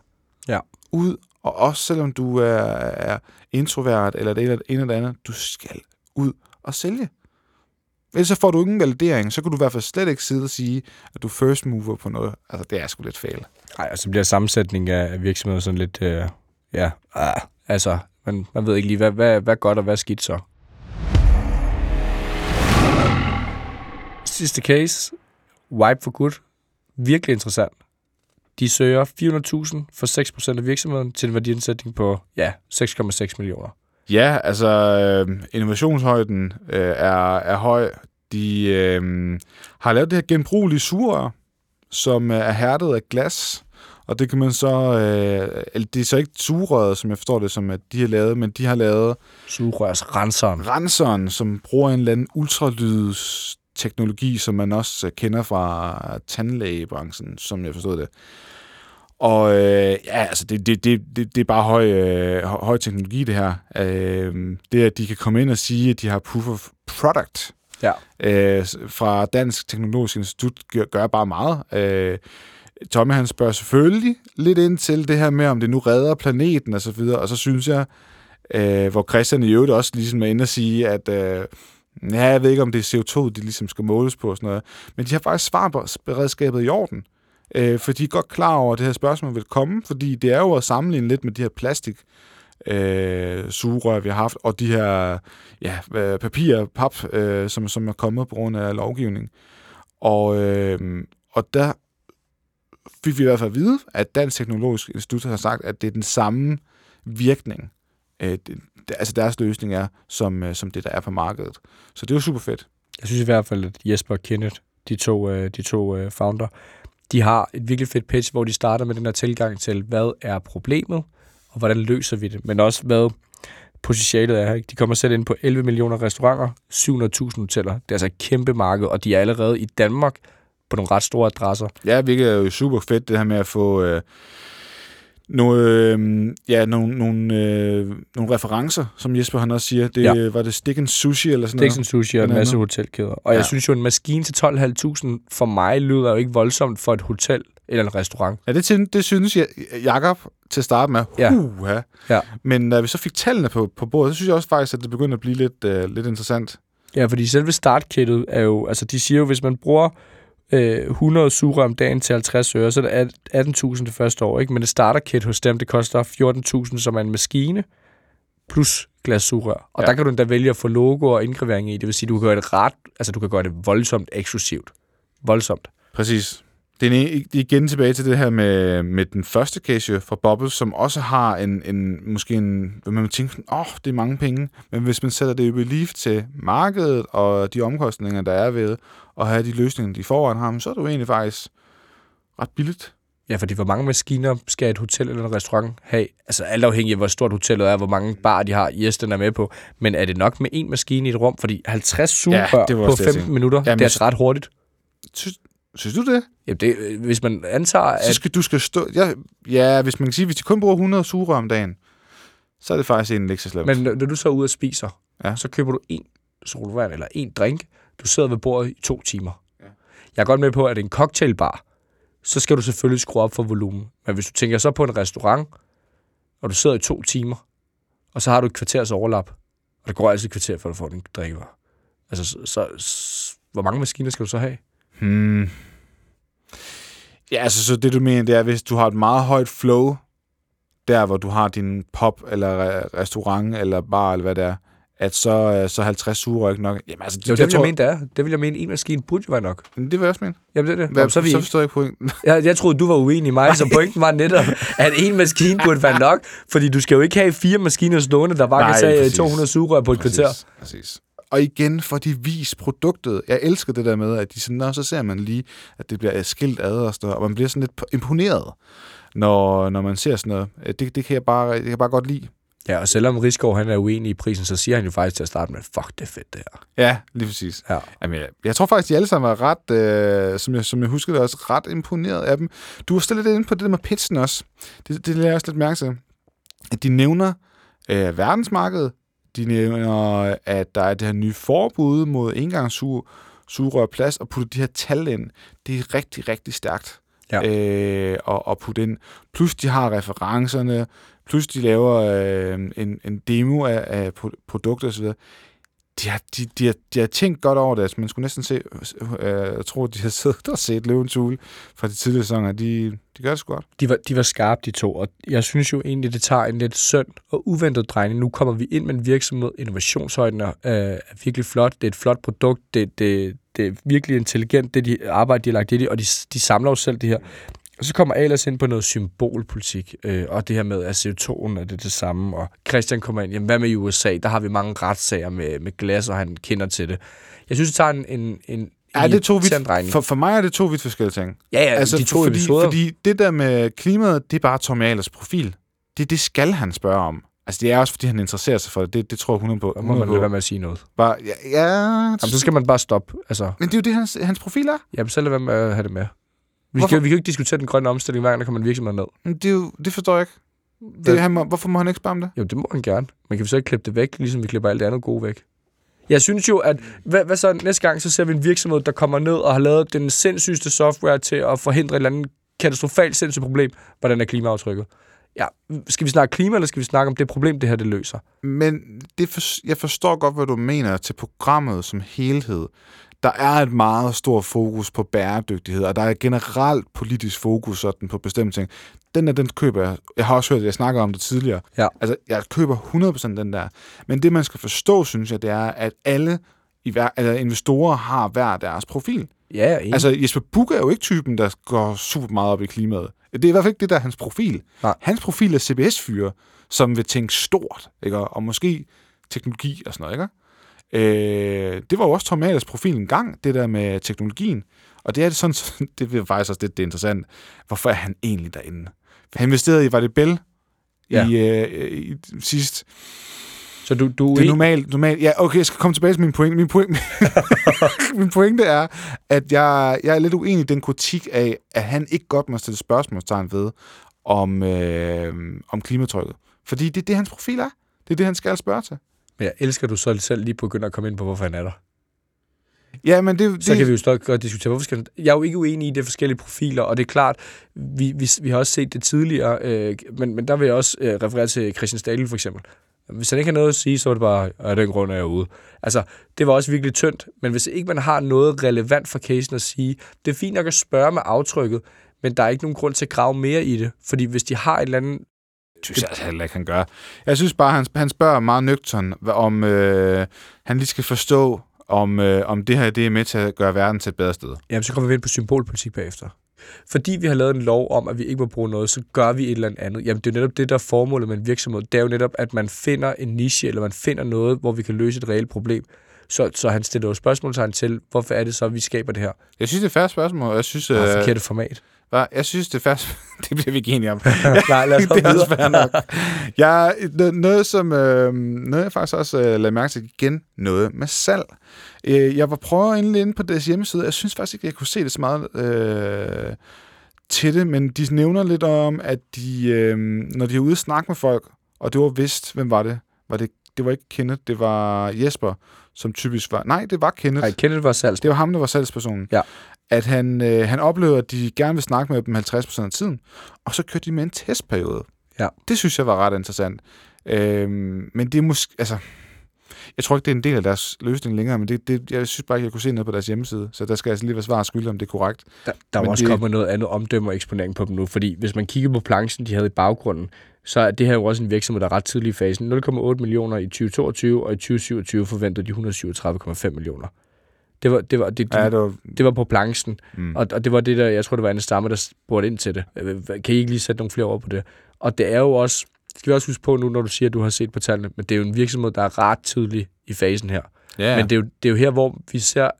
Ja. ud, og også selvom du er, er introvert, eller det ene eller det andet, du skal ud og sælge. Ellers så får du ingen validering, så kan du i hvert fald slet ikke sidde og sige, at du er first mover på noget. Altså, det er sgu lidt fejl. Nej, og så bliver sammensætningen af virksomheder sådan lidt, øh, ja, ah, altså, man, man ved ikke lige, hvad, hvad, hvad godt og hvad skidt så. Sidste case, Wipe for Good, virkelig interessant. De søger 400.000 for 6% af virksomheden til en værdiansætning på, ja, 6,6 millioner. Ja, altså øh, innovationshøjden øh, er, er høj. De øh, har lavet det her genbrugelige sugerør, som er hærdet af glas. Og det kan man så... Øh, eller det er så ikke sugerøret, som jeg forstår det, som at de har lavet, men de har lavet Sugerørs renseren. som bruger en eller anden ultralydsteknologi, som man også øh, kender fra tandlægebranchen, som jeg forstod det. Og øh, ja, altså, det, det, det, det, det er bare høj, øh, hø- høj teknologi, det her. Øh, det, at de kan komme ind og sige, at de har proof of product Ja. øh, fra Dansk Teknologisk Institut, gør, gør bare meget. Øh, Tommy han spørger selvfølgelig lidt ind til det her med, om det nu redder planeten og så videre, og så synes jeg, øh, hvor Christian i øvrigt også ligesom er inde og sige, at øh, ja, jeg ved ikke, om det er CO2, de ligesom skal måles på og sådan noget, men de har faktisk svarberedskabet i orden. Øh, for de er godt klar over, at det her spørgsmål vil komme, fordi det er jo at sammenligne lidt med de her plastik øh, sugerør, vi har haft, og de her ja, papir og pap, øh, som, som er kommet på grund af lovgivning. Og, øh, og der fik vi i hvert fald at vide, at Dansk Teknologisk Institut har sagt, at det er den samme virkning, øh, altså deres løsning er, som, øh, som det, der er på markedet. Så det er jo super fedt. Jeg synes i hvert fald, at Jesper og Kenneth, de to, øh, de to øh, founder, de har et virkelig fedt pitch, hvor de starter med den her tilgang til, hvad er problemet, og hvordan løser vi det, men også hvad potentialet er. Ikke? De kommer selv ind på 11 millioner restauranter, 700.000 hoteller. Det er altså et kæmpe marked, og de er allerede i Danmark på nogle ret store adresser. Ja, hvilket er jo super fedt, det her med at få øh, nogle, øh, ja, nogle, nogle, øh, nogle referencer, som Jesper han også siger. Det, Ja. ja. Var det Stick and Sushi eller sådan Dixon Sushi og en masse hotelkæder. Og jeg Ja. synes jo, en maskine til 12.500 for mig lyder jo ikke voldsomt for et hotel eller en restaurant. Ja, det, ty- det synes jeg, Jakob til at starte med. Ja. Uha. Ja. Men da vi så fik tallene på, på bordet, så synes jeg også faktisk, at det begyndte at blive lidt, øh, lidt interessant. Ja, fordi selve startkittet er jo, altså de siger jo, hvis man bruger øh, 100 sugerør om dagen til 50 øre, så er det 18.000 det første år, ikke? Men det starterkit hos dem, det koster 14.000, som er en maskine, plus glas. Og Ja. der kan du endda vælge at få logo og indgravering i, det vil sige, du kan gøre det ret, altså du kan gøre det voldsomt eksklusivt. Voldsomt. Præcis. Det er en- igen tilbage til det her med, med den første case fra Bubbles, som også har en, en måske en, hvad man tænker, åh, oh, det er mange penge. Men hvis man sætter det i relief til markedet og de omkostninger, der er ved at have de løsninger, de forvejen har, så er det jo egentlig faktisk ret billigt. Ja, fordi hvor mange maskiner skal et hotel eller en restaurant have? Altså alt afhængig af, hvor stort hotellet er, hvor mange bar de har, yes, den er med på. Men er det nok med én maskine i et rum? Fordi 50 sugerør var på også det, jeg 15 tænkte. minutter, Jamen, det er altså ret hurtigt. Synes, du det? Jamen det, hvis man antager, Så at... skal du skal stå... Ja, ja, hvis man kan sige, hvis de kun bruger 100 sugerør om dagen, så er det faktisk egentlig ikke så slemt. Men når du så er ude og spiser, Ja. så køber du en solvand eller en drink. Du sidder ved bordet i to timer. Ja. Jeg er godt med på, at en cocktailbar, så skal du selvfølgelig skrue op for volumen. Men hvis du tænker så på en restaurant, og du sidder i to timer, og så har du et kvarters overlap, og det går altid et kvarter, før du får din drikkevarer. Altså, så, så, hvor mange maskiner skal du så have? Hmm. Ja, altså, så det du mener, det er, hvis du har et meget højt flow, der hvor du har din pop, eller re- restaurant, eller bar, eller hvad det er, at så, øh, så 50 sugerør ikke nok. Jamen, altså, Det, det, det vil jeg mene, det er. Det vil jeg mene, en maskine burde jo være nok. Det vil jeg også mene. Jamen, det er det. Hvad, Jamen, så vi så ikke. forstår jeg ikke pointen. Jeg, jeg troede, du var uenig i mig, så pointen var netop, at en maskine burde være nok, fordi du skal jo ikke have fire maskiner stående, der bare Nej, kan præcis. 200 sugerør på et kvarter. Præcis, præcis. Og igen, for de vis produktet. Jeg elsker det der med, at de sådan, "Nå, så ser man lige, at det bliver skilt ad og sådan og man bliver sådan lidt imponeret, når, når man ser sådan noget. Det, det, kan jeg bare, det kan jeg bare godt lide. Ja, og selvom Rigsgaard han er uenig i prisen, så siger han jo faktisk til at starte med, fuck, det er fedt det her. Ja, lige præcis. Ja. Jamen, jeg, jeg tror faktisk, de alle sammen var ret, øh, som, jeg, som jeg husker det også, ret imponeret af dem. Du var stillet lidt inde på det der med pitchen også. Det, det lader jeg også lidt mærke til. At de nævner øh, verdensmarkedet. De nævner, at der er det her nye forbud mod engangssugerør plads, og putte de her tal ind. Det er rigtig, rigtig stærkt. Ja. Øh, og, og putte ind. Plus de har referencerne, plus de laver øh, en, en demo af, af pro- produkter osv de har, de, de, har, de har tænkt godt over det. Altså, man skulle næsten se, øh, øh jeg tror, de har siddet og set Løvens Hule fra de tidligere sæsoner. De, de gør det sgu godt. De var, de var skarpe, de to, og jeg synes jo egentlig, det tager en lidt synd og uventet drejning. Nu kommer vi ind med en virksomhed, innovationshøjden er, øh, er virkelig flot, det er et flot produkt, det, det, det er virkelig intelligent, det de arbejde, de har lagt i det, og de, de samler jo selv det her. Og så kommer Alas ind på noget symbolpolitik, øh, og det her med, at CO2'en er det det samme, og Christian kommer ind, jamen hvad med i USA? Der har vi mange retssager med, med glas, og han kender til det. Jeg synes, det tager en, en, en Er det to vidt, for, for mig er det to vidt forskellige ting. Ja, ja, altså, de to fordi, episoder. Fordi det der med klimaet, det er bare Tommy Ahlers profil. Det, det skal han spørge om. Altså, det er også, fordi han interesserer sig for det. Det, det tror jeg 100 på. Så må man 100 lade være med at sige noget. Bare, ja, ja, Jamen, så skal man bare stoppe. Altså, men det er jo det, hans, hans profil er. jamen, så lad være med at have det med. Vi Hvorfor? kan, vi kan jo ikke diskutere den grønne omstilling, hver gang der kommer en virksomhed ned. Men Det, er jo, det forstår jeg ikke. Det, Hvad? han må, hvorfor må han ikke spørge om det? Jo, det må han gerne. Men kan vi så ikke klippe det væk, ligesom vi klipper alt det andet gode væk? Jeg synes jo, at hvad, hvad så næste gang, så ser vi en virksomhed, der kommer ned og har lavet den sindssygste software til at forhindre et eller andet katastrofalt sindssygt problem, hvordan er klimaaftrykket. Ja, skal vi snakke klima, eller skal vi snakke om det problem, det her det løser? Men det for, jeg forstår godt, hvad du mener til programmet som helhed. Der er et meget stort fokus på bæredygtighed, og der er generelt politisk fokus sådan på bestemte ting. Den er den køber jeg. Jeg har også hørt, at jeg snakker om det tidligere. Ja. Altså, jeg køber 100% den der. Men det, man skal forstå, synes jeg, det er, at alle i hver, altså, investorer har hver deres profil. Ja, enig. Altså, Jesper Buch er jo ikke typen, der går super meget op i klimaet. Det er i hvert fald ikke det, der er hans profil. Nej. Hans profil er CBS-fyre, som vil tænke stort, ikke? og måske teknologi og sådan noget. Ikke? Øh, det var jo også Tom Ahlers profil en gang, det der med teknologien. Og det er det sådan, det er faktisk også lidt det er interessant. Hvorfor er han egentlig derinde? For han investerede i, var det Bell? Ja. I, øh, i sidst. så du, du Det er normalt, normalt. Ja, okay, jeg skal komme tilbage til min pointe. Min, point, min pointe er, at jeg, jeg er lidt uenig i den kritik af, at han ikke godt må stille spørgsmålstegn ved om, øh, om klimatrykket. Fordi det er det, hans profil er. Det er det, han skal spørge til. Men jeg elsker, at du så selv lige begynder at komme ind på, hvorfor han er der. Ja, men det, Så det kan vi jo stadig godt diskutere, hvorfor skal han... Jeg er jo ikke uenig i, det forskellige profiler, og det er klart, vi, vi, vi har også set det tidligere, øh, men, men der vil jeg også øh, referere til Christian Stahl for eksempel. Hvis han ikke har noget at sige, så er det bare, af den grund er jeg ude. Altså, det var også virkelig tyndt, men hvis ikke man har noget relevant for casen at sige, det er fint nok at spørge med aftrykket, men der er ikke nogen grund til at grave mere i det, fordi hvis de har et eller andet... synes jeg altså heller ikke, han gør. Jeg synes bare, han, han spørger meget nøgtern, om øh, han lige skal forstå, om, øh, om det her det er med til at gøre verden til et bedre sted. Jamen, så kommer vi ind på symbolpolitik bagefter. Fordi vi har lavet en lov om, at vi ikke må bruge noget, så gør vi et eller andet. Jamen, det er jo netop det, der er formålet med en virksomhed. Det er jo netop, at man finder en niche, eller man finder noget, hvor vi kan løse et reelt problem. Så, så han stiller jo spørgsmålstegn til, hvorfor er det så, at vi skaber det her? Jeg synes, det er et færre spørgsmål. Jeg synes, Det er forkerte format. Hvad? jeg synes, det er færre Det bliver vi ikke enige om. Nej, lad os det er også fair nok. Jeg, noget- som, øh, noget, jeg faktisk også øh, lagde mærke til igen, noget med salg. Øh, jeg var prøvet endelig inde på deres hjemmeside. Jeg synes faktisk ikke, jeg kunne se det så meget øh, til det, men de nævner lidt om, at de, øh, når de er ude og snakke med folk, og det var vist, hvem var det? Var det, det var ikke Kenneth, det var Jesper, som typisk var... Nej, det var Kenneth. Nej, Kenneth var salgs. Det var ham, der var salgspersonen. Ja. At han, øh, han oplevede, at de gerne vil snakke med dem 50% af tiden, og så kørte de med en testperiode. Ja. Det synes jeg var ret interessant. Øhm, men det er måske... Altså, jeg tror ikke, det er en del af deres løsning længere, men det, det, jeg synes bare ikke, jeg kunne se noget på deres hjemmeside. Så der skal jeg altså lige være svar skyldig, om det er korrekt. Der, der Men var også det- kommet noget andet omdømme og eksponering på dem nu, fordi hvis man kigger på planchen, de havde i baggrunden, så er det her jo også en virksomhed, der er ret tidlig i fasen. 0,8 millioner i 2022, og i 2027 forventede de 137,5 millioner. Det var, det var, det, Ja, det, var, det var på planchen, mm. og, og det var det der, jeg tror, det var Anne Stamme, der spurgte ind til det. Kan I ikke lige sætte nogle flere ord på det? Og det er jo også, skal vi også huske på nu, når du siger, at du har set på tallene, men det er jo en virksomhed, der er ret tidlig i fasen her. Ja. Men det er, jo, det er jo her, hvor vi ser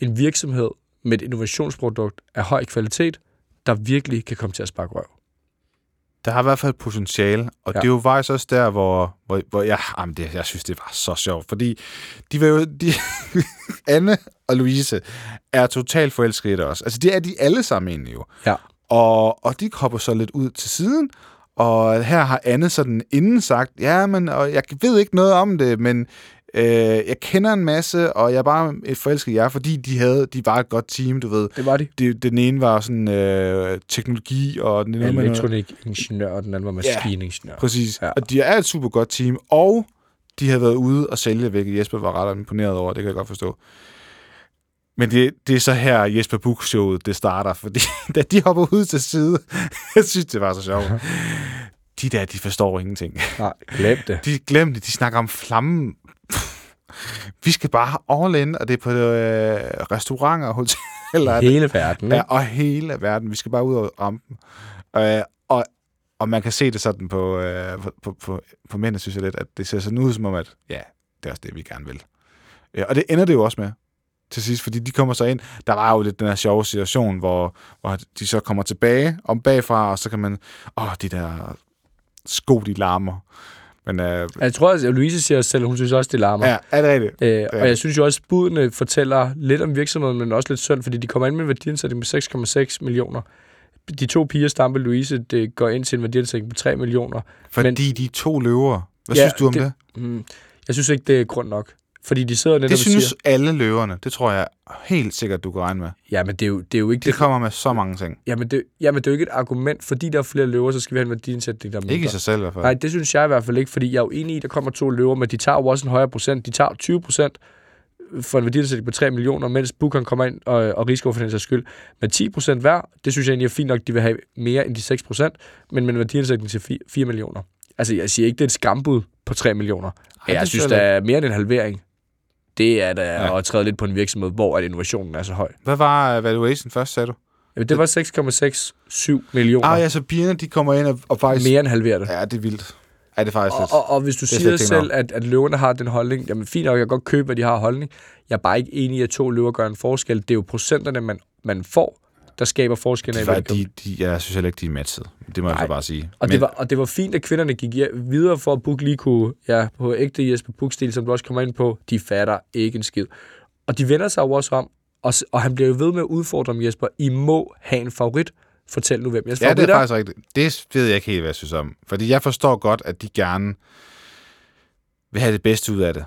en virksomhed med et innovationsprodukt af høj kvalitet, der virkelig kan komme til at sparke røv. Der har i hvert fald potentiale, og ja. Det er jo faktisk også der, hvor, hvor, hvor jeg, jamen det, jeg synes, det var så sjovt, fordi de var jo, de, Anne og Louise er totalt forelskede i det også. Altså, det er de alle sammen egentlig jo. Ja. Og, og de hopper så lidt ud til siden, og her har Anne sådan inden sagt, ja, men og jeg ved ikke noget om det, men øh, jeg kender en masse, og jeg er bare et forelsket i jer, fordi de havde, de var et godt team, du ved. Det var de. Det, den ene var sådan øh, teknologi, og den anden Elektronikingeniør, og den anden var maskiningeniør. Præcis. Ja. Ja. Og de er et super godt team, og de har været ude og sælge, hvilket Jesper var ret imponeret over, det kan jeg godt forstå. Men det, det er så her Jesper Buch-showet, det starter, fordi da de hopper ud til side, jeg synes, det var så sjovt. De der, de forstår ingenting. Nej, glem det. De glemte, de snakker om flammen. Vi skal bare all in, og det er på øh, restauranter og hoteller. Hele verden, Ja, og hele verden. Vi skal bare ud og rampen. Øh, og, og man kan se det sådan på, øh, på, på, på, på mændene, synes jeg lidt, at det ser sådan ud som om, at ja, det er også det, vi gerne vil. Øh, og det ender det jo også med til sidst, fordi de kommer så ind. Der var jo lidt den her sjove situation, hvor, hvor de så kommer tilbage om bagfra, og så kan man, åh, de der sko, de larmer. Men øh, Jeg tror, at Louise siger også selv, at hun synes også, det larmer. ja, er det rigtigt? Øh, og jeg synes jo også, at budene fortæller lidt om virksomheden, men også lidt synd, fordi de kommer ind med en værdiansætning med 6,6 millioner. De to piger, Stampe og Louise, det går ind til en værdiansætning på 3 millioner. Fordi Men- de er to løver. Hvad Ja, synes du om det? det? Mm, jeg synes ikke, det er grund nok. Fordi de sidder netop Det synes siger, alle løverne. Det tror jeg helt sikkert, du kan regne med. ja, men det er jo, det er jo ikke Det kommer med så mange ting. Jamen det, jamen, det er jo ikke et argument, fordi der er flere løver, så skal vi have en værdiansætning, der er mindre. Ikke i sig selv i hvert fald. Nej, det synes jeg i hvert fald ikke, fordi jeg er jo enig i, at der kommer to løver, men de tager jo også en højere procent. De tager 20 procent for en værdiansætning på 3 millioner, mens Bukon kommer ind og, og Risiko for den sags skyld med 10 procent hver. Det synes jeg egentlig er fint nok, de vil have mere end de 6 procent, men med en værdiansætning til 4, 4 millioner. Altså, jeg siger ikke, det er et skambud på 3 millioner. det jeg synes der er mere end en halvering. Det er da Ja. at træde lidt på en virksomhed, hvor at innovationen er så høj. Hvad var evaluation først, sagde du? Jamen, det var 6,67 millioner. Ah ja, så pigerne, de kommer ind og, og faktisk... Mere end halveret det. Ja, det er vildt. Ja, det er faktisk Og, lidt. og, og hvis du slet siger selv, at, at løverne har den holdning, jamen fint nok, jeg kan godt købe, at de har holdning. Jeg er bare ikke enig i, at to løver gør en forskel. Det er jo procenterne, man, man får, der skaber forskellen af, de, var, de, de, jeg synes heller ikke, de er matchet. Det må jeg Nej. så bare sige. og, det var, og det var fint, at kvinderne gik videre for, at Buk lige kunne, ja, på ægte Jesper Buk-stil, som du også kommer ind på, de fatter ikke en skid. Og de vender sig jo også om, og, og han bliver jo ved med at udfordre dem, Jesper. I må have en favorit. Fortæl nu, hvem jeres Ja, det favorit er faktisk rigtigt. Det ved jeg ikke helt, hvad jeg synes om. Fordi jeg forstår godt, at de gerne vil have det bedste ud af det.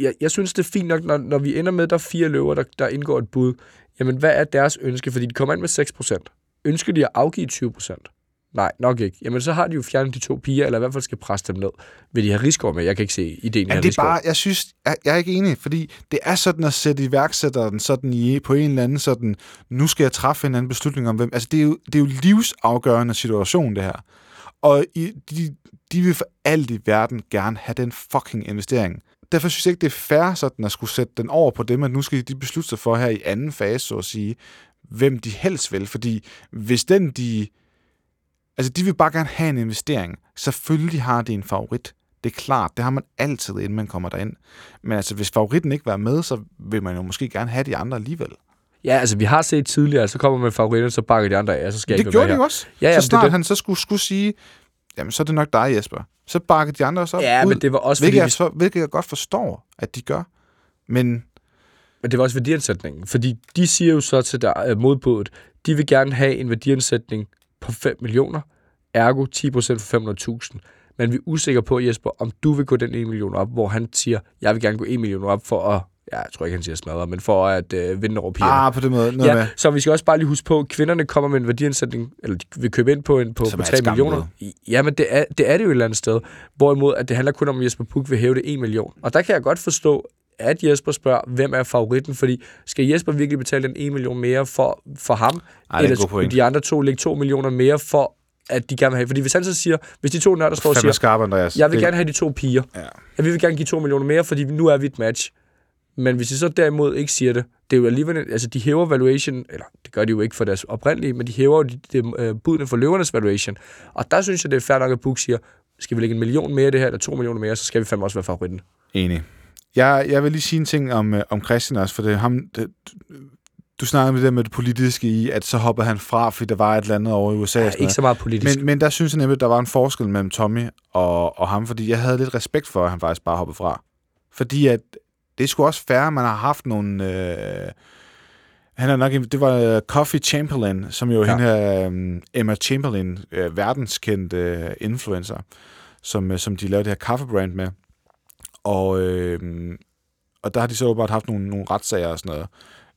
jeg, jeg synes, det er fint nok, når, når vi ender med, der er fire løver, der, der indgår et bud. Jamen, hvad er deres ønske? Fordi de kommer ind med 6%. Ønsker de at afgive 20%? Nej, nok ikke. Jamen, så har de jo fjernet de to piger, eller i hvert fald skal presse dem ned. Vil de have Rigsgaard med? Jeg kan ikke se ideen af det er bare, jeg synes, jeg, jeg er ikke enig, fordi det er sådan at sætte iværksætteren sådan i, på en eller anden sådan, nu skal jeg træffe en anden beslutning om hvem. Altså, det er jo, det er jo livsafgørende situation, det her. Og i, de, de vil for alt i verden gerne have den fucking investering. Derfor synes jeg ikke, det er fair sådan at skulle sætte den over på dem, at nu skal de beslutte sig for her i anden fase, så at sige, hvem de helst vil. Fordi hvis den, de... Altså, de vil bare gerne have en investering. Selvfølgelig har de en favorit. Det er klart, det har man altid, inden man kommer derind. Men altså, hvis favoritten ikke var med, så vil man jo måske gerne have de andre alligevel. Ja, altså vi har set tidligere, så kommer man favoritter, så bakker de andre af, så skal jeg Det ikke gjorde de også. Ja, ja, så men det snart det. han så skulle, skulle sige, jamen så er det nok dig, Jesper. Så bakker de andre også op Ja, ud, men det var også hvilket, fordi, jeg, så, hvilket jeg godt forstår, at de gør. Men men det var også værdiansætningen. Fordi de siger jo så til der, øh, modbuddet, de vil gerne have en værdiansætning på 5 millioner, ergo 10 procent for 500.000. Men vi er usikre på, Jesper, om du vil gå den 1 million op, hvor han siger, jeg vil gerne gå 1 million op for at, ja, jeg tror ikke, han siger smadre, men for at øh, vinde over pigerne. ah, på den måde, noget Ja, med, så vi skal også bare lige huske på, at kvinderne kommer med en værdiansætning, eller de vil købe ind på, en, på, Som på er et 3 skambud. millioner. Ja, men det er, det er det jo et eller andet sted. Hvorimod, at det handler kun om, at Jesper Puk vil hæve det 1 million. Og der kan jeg godt forstå, at Jesper spørger, hvem er favoritten? Fordi skal Jesper virkelig betale den 1 million mere for, for ham? Ej, er eller skulle de andre to lægge 2 millioner mere for, at de gerne vil have? Fordi hvis han så siger, hvis de to nørder står og siger, skarp, Andreas. jeg vil Det- gerne have de to piger. Ja. Vi vil gerne give 2 millioner mere, fordi nu er vi et match. Men hvis de så derimod ikke siger det, det er jo alligevel, altså de hæver valuation, eller det gør de jo ikke for deres oprindelige, men de hæver jo de, de, øh, budene for løvernes valuation. Og der synes jeg, det er fair nok, at Book siger, skal vi lægge en million mere i det her, eller to millioner mere, så skal vi fandme også være favoritten. Enig. Jeg, jeg vil lige sige en ting om, øh, om Christian også, for det er ham... Det, du snakkede med det der med det politiske i, at så hopper han fra, fordi der var et eller andet over i USA. Ja, ikke så meget politisk. Men, men der synes jeg nemlig, at der var en forskel mellem Tommy og, og ham, fordi jeg havde lidt respekt for, at han faktisk bare hoppede fra. Fordi at det er sgu også at man har haft nogle... Øh, han er nok, det var øh, Coffee Chamberlain, som jo Ja. hende her, øh, Emma Chamberlain, øh, verdenskendt øh, influencer, som, øh, som de lavede det her kaffebrand med. Og, øh, og der har de så åbenbart haft nogle, nogle retssager og sådan noget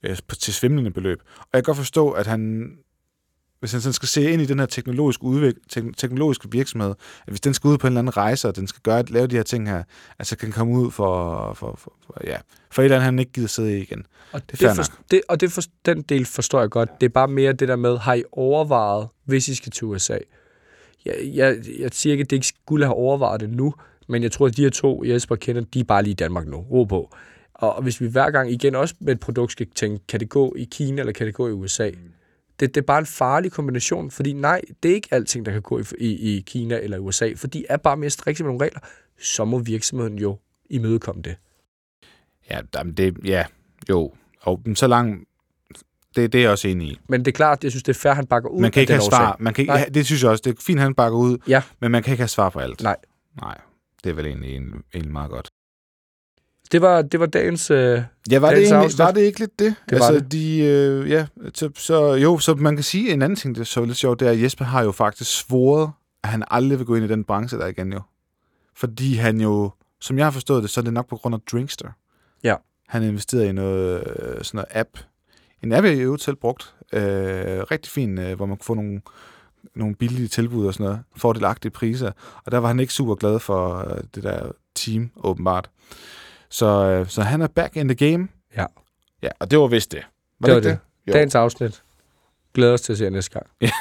øh, til svimlende beløb. Og jeg kan godt forstå, at han, hvis han sådan skal se ind i den her teknologiske, udvik- tek- teknologiske virksomhed, at hvis den skal ud på en eller anden rejse, og den skal gøre, lave de her ting her, altså kan komme ud for, for, for, for, ja, for et eller andet, han ikke gider sidde i igen. Og Det det, for, det, og det for, den del forstår jeg godt. Det er bare mere det der med, har I overvejet, hvis I skal til USA? Jeg, jeg, jeg siger ikke, at det ikke skulle have overvejet det nu, men jeg tror, at de her to, Jesper kender, de er bare lige i Danmark nu. Ro på. Og hvis vi hver gang igen også med et produkt skal tænke, kan det gå i Kina, eller kan det gå i USA? Det, det er bare en farlig kombination, fordi nej, det er ikke alting, der kan gå i, i, i Kina eller USA, for de er bare mere strikse med nogle regler. Så må virksomheden jo imødekomme det. Ja, jamen det, ja, jo. Og så langt, det, det er jeg også enig i. Men det er klart, jeg synes, det er fair, han bakker ud Man kan ikke have årsag. svar. Man kan ikke, Nej. det synes jeg også. Det er fint, han bakker ud, Ja. men man kan ikke have svar på alt. Nej. Nej, det er vel egentlig, egentlig meget godt. Det var, det var dagens... Øh, Ja, var det, Dagens egentlig, afsnit. var det ikke lidt det? Det altså, det. De, øh, ja, så, så, jo, så man kan sige en anden ting, det er så lidt sjovt, det er, at Jesper har jo faktisk svoret, at han aldrig vil gå ind i den branche der igen jo. Fordi han jo, som jeg har forstået det, så er det nok på grund af Drinkster. Ja. Han investerede i noget, øh, sådan noget app. En app, jeg øvrigt selv brugt. Øh, rigtig fin, øh, hvor man kunne få nogle, nogle billige tilbud og sådan noget. Fordelagtige priser. Og der var han ikke super glad for øh, det der team, åbenbart. Så, øh, så han er back in the game. Ja. Ja, og det var vist det. Var Det var ikke det. Jo. dagens afsnit. Glæder os til at se jer næste gang.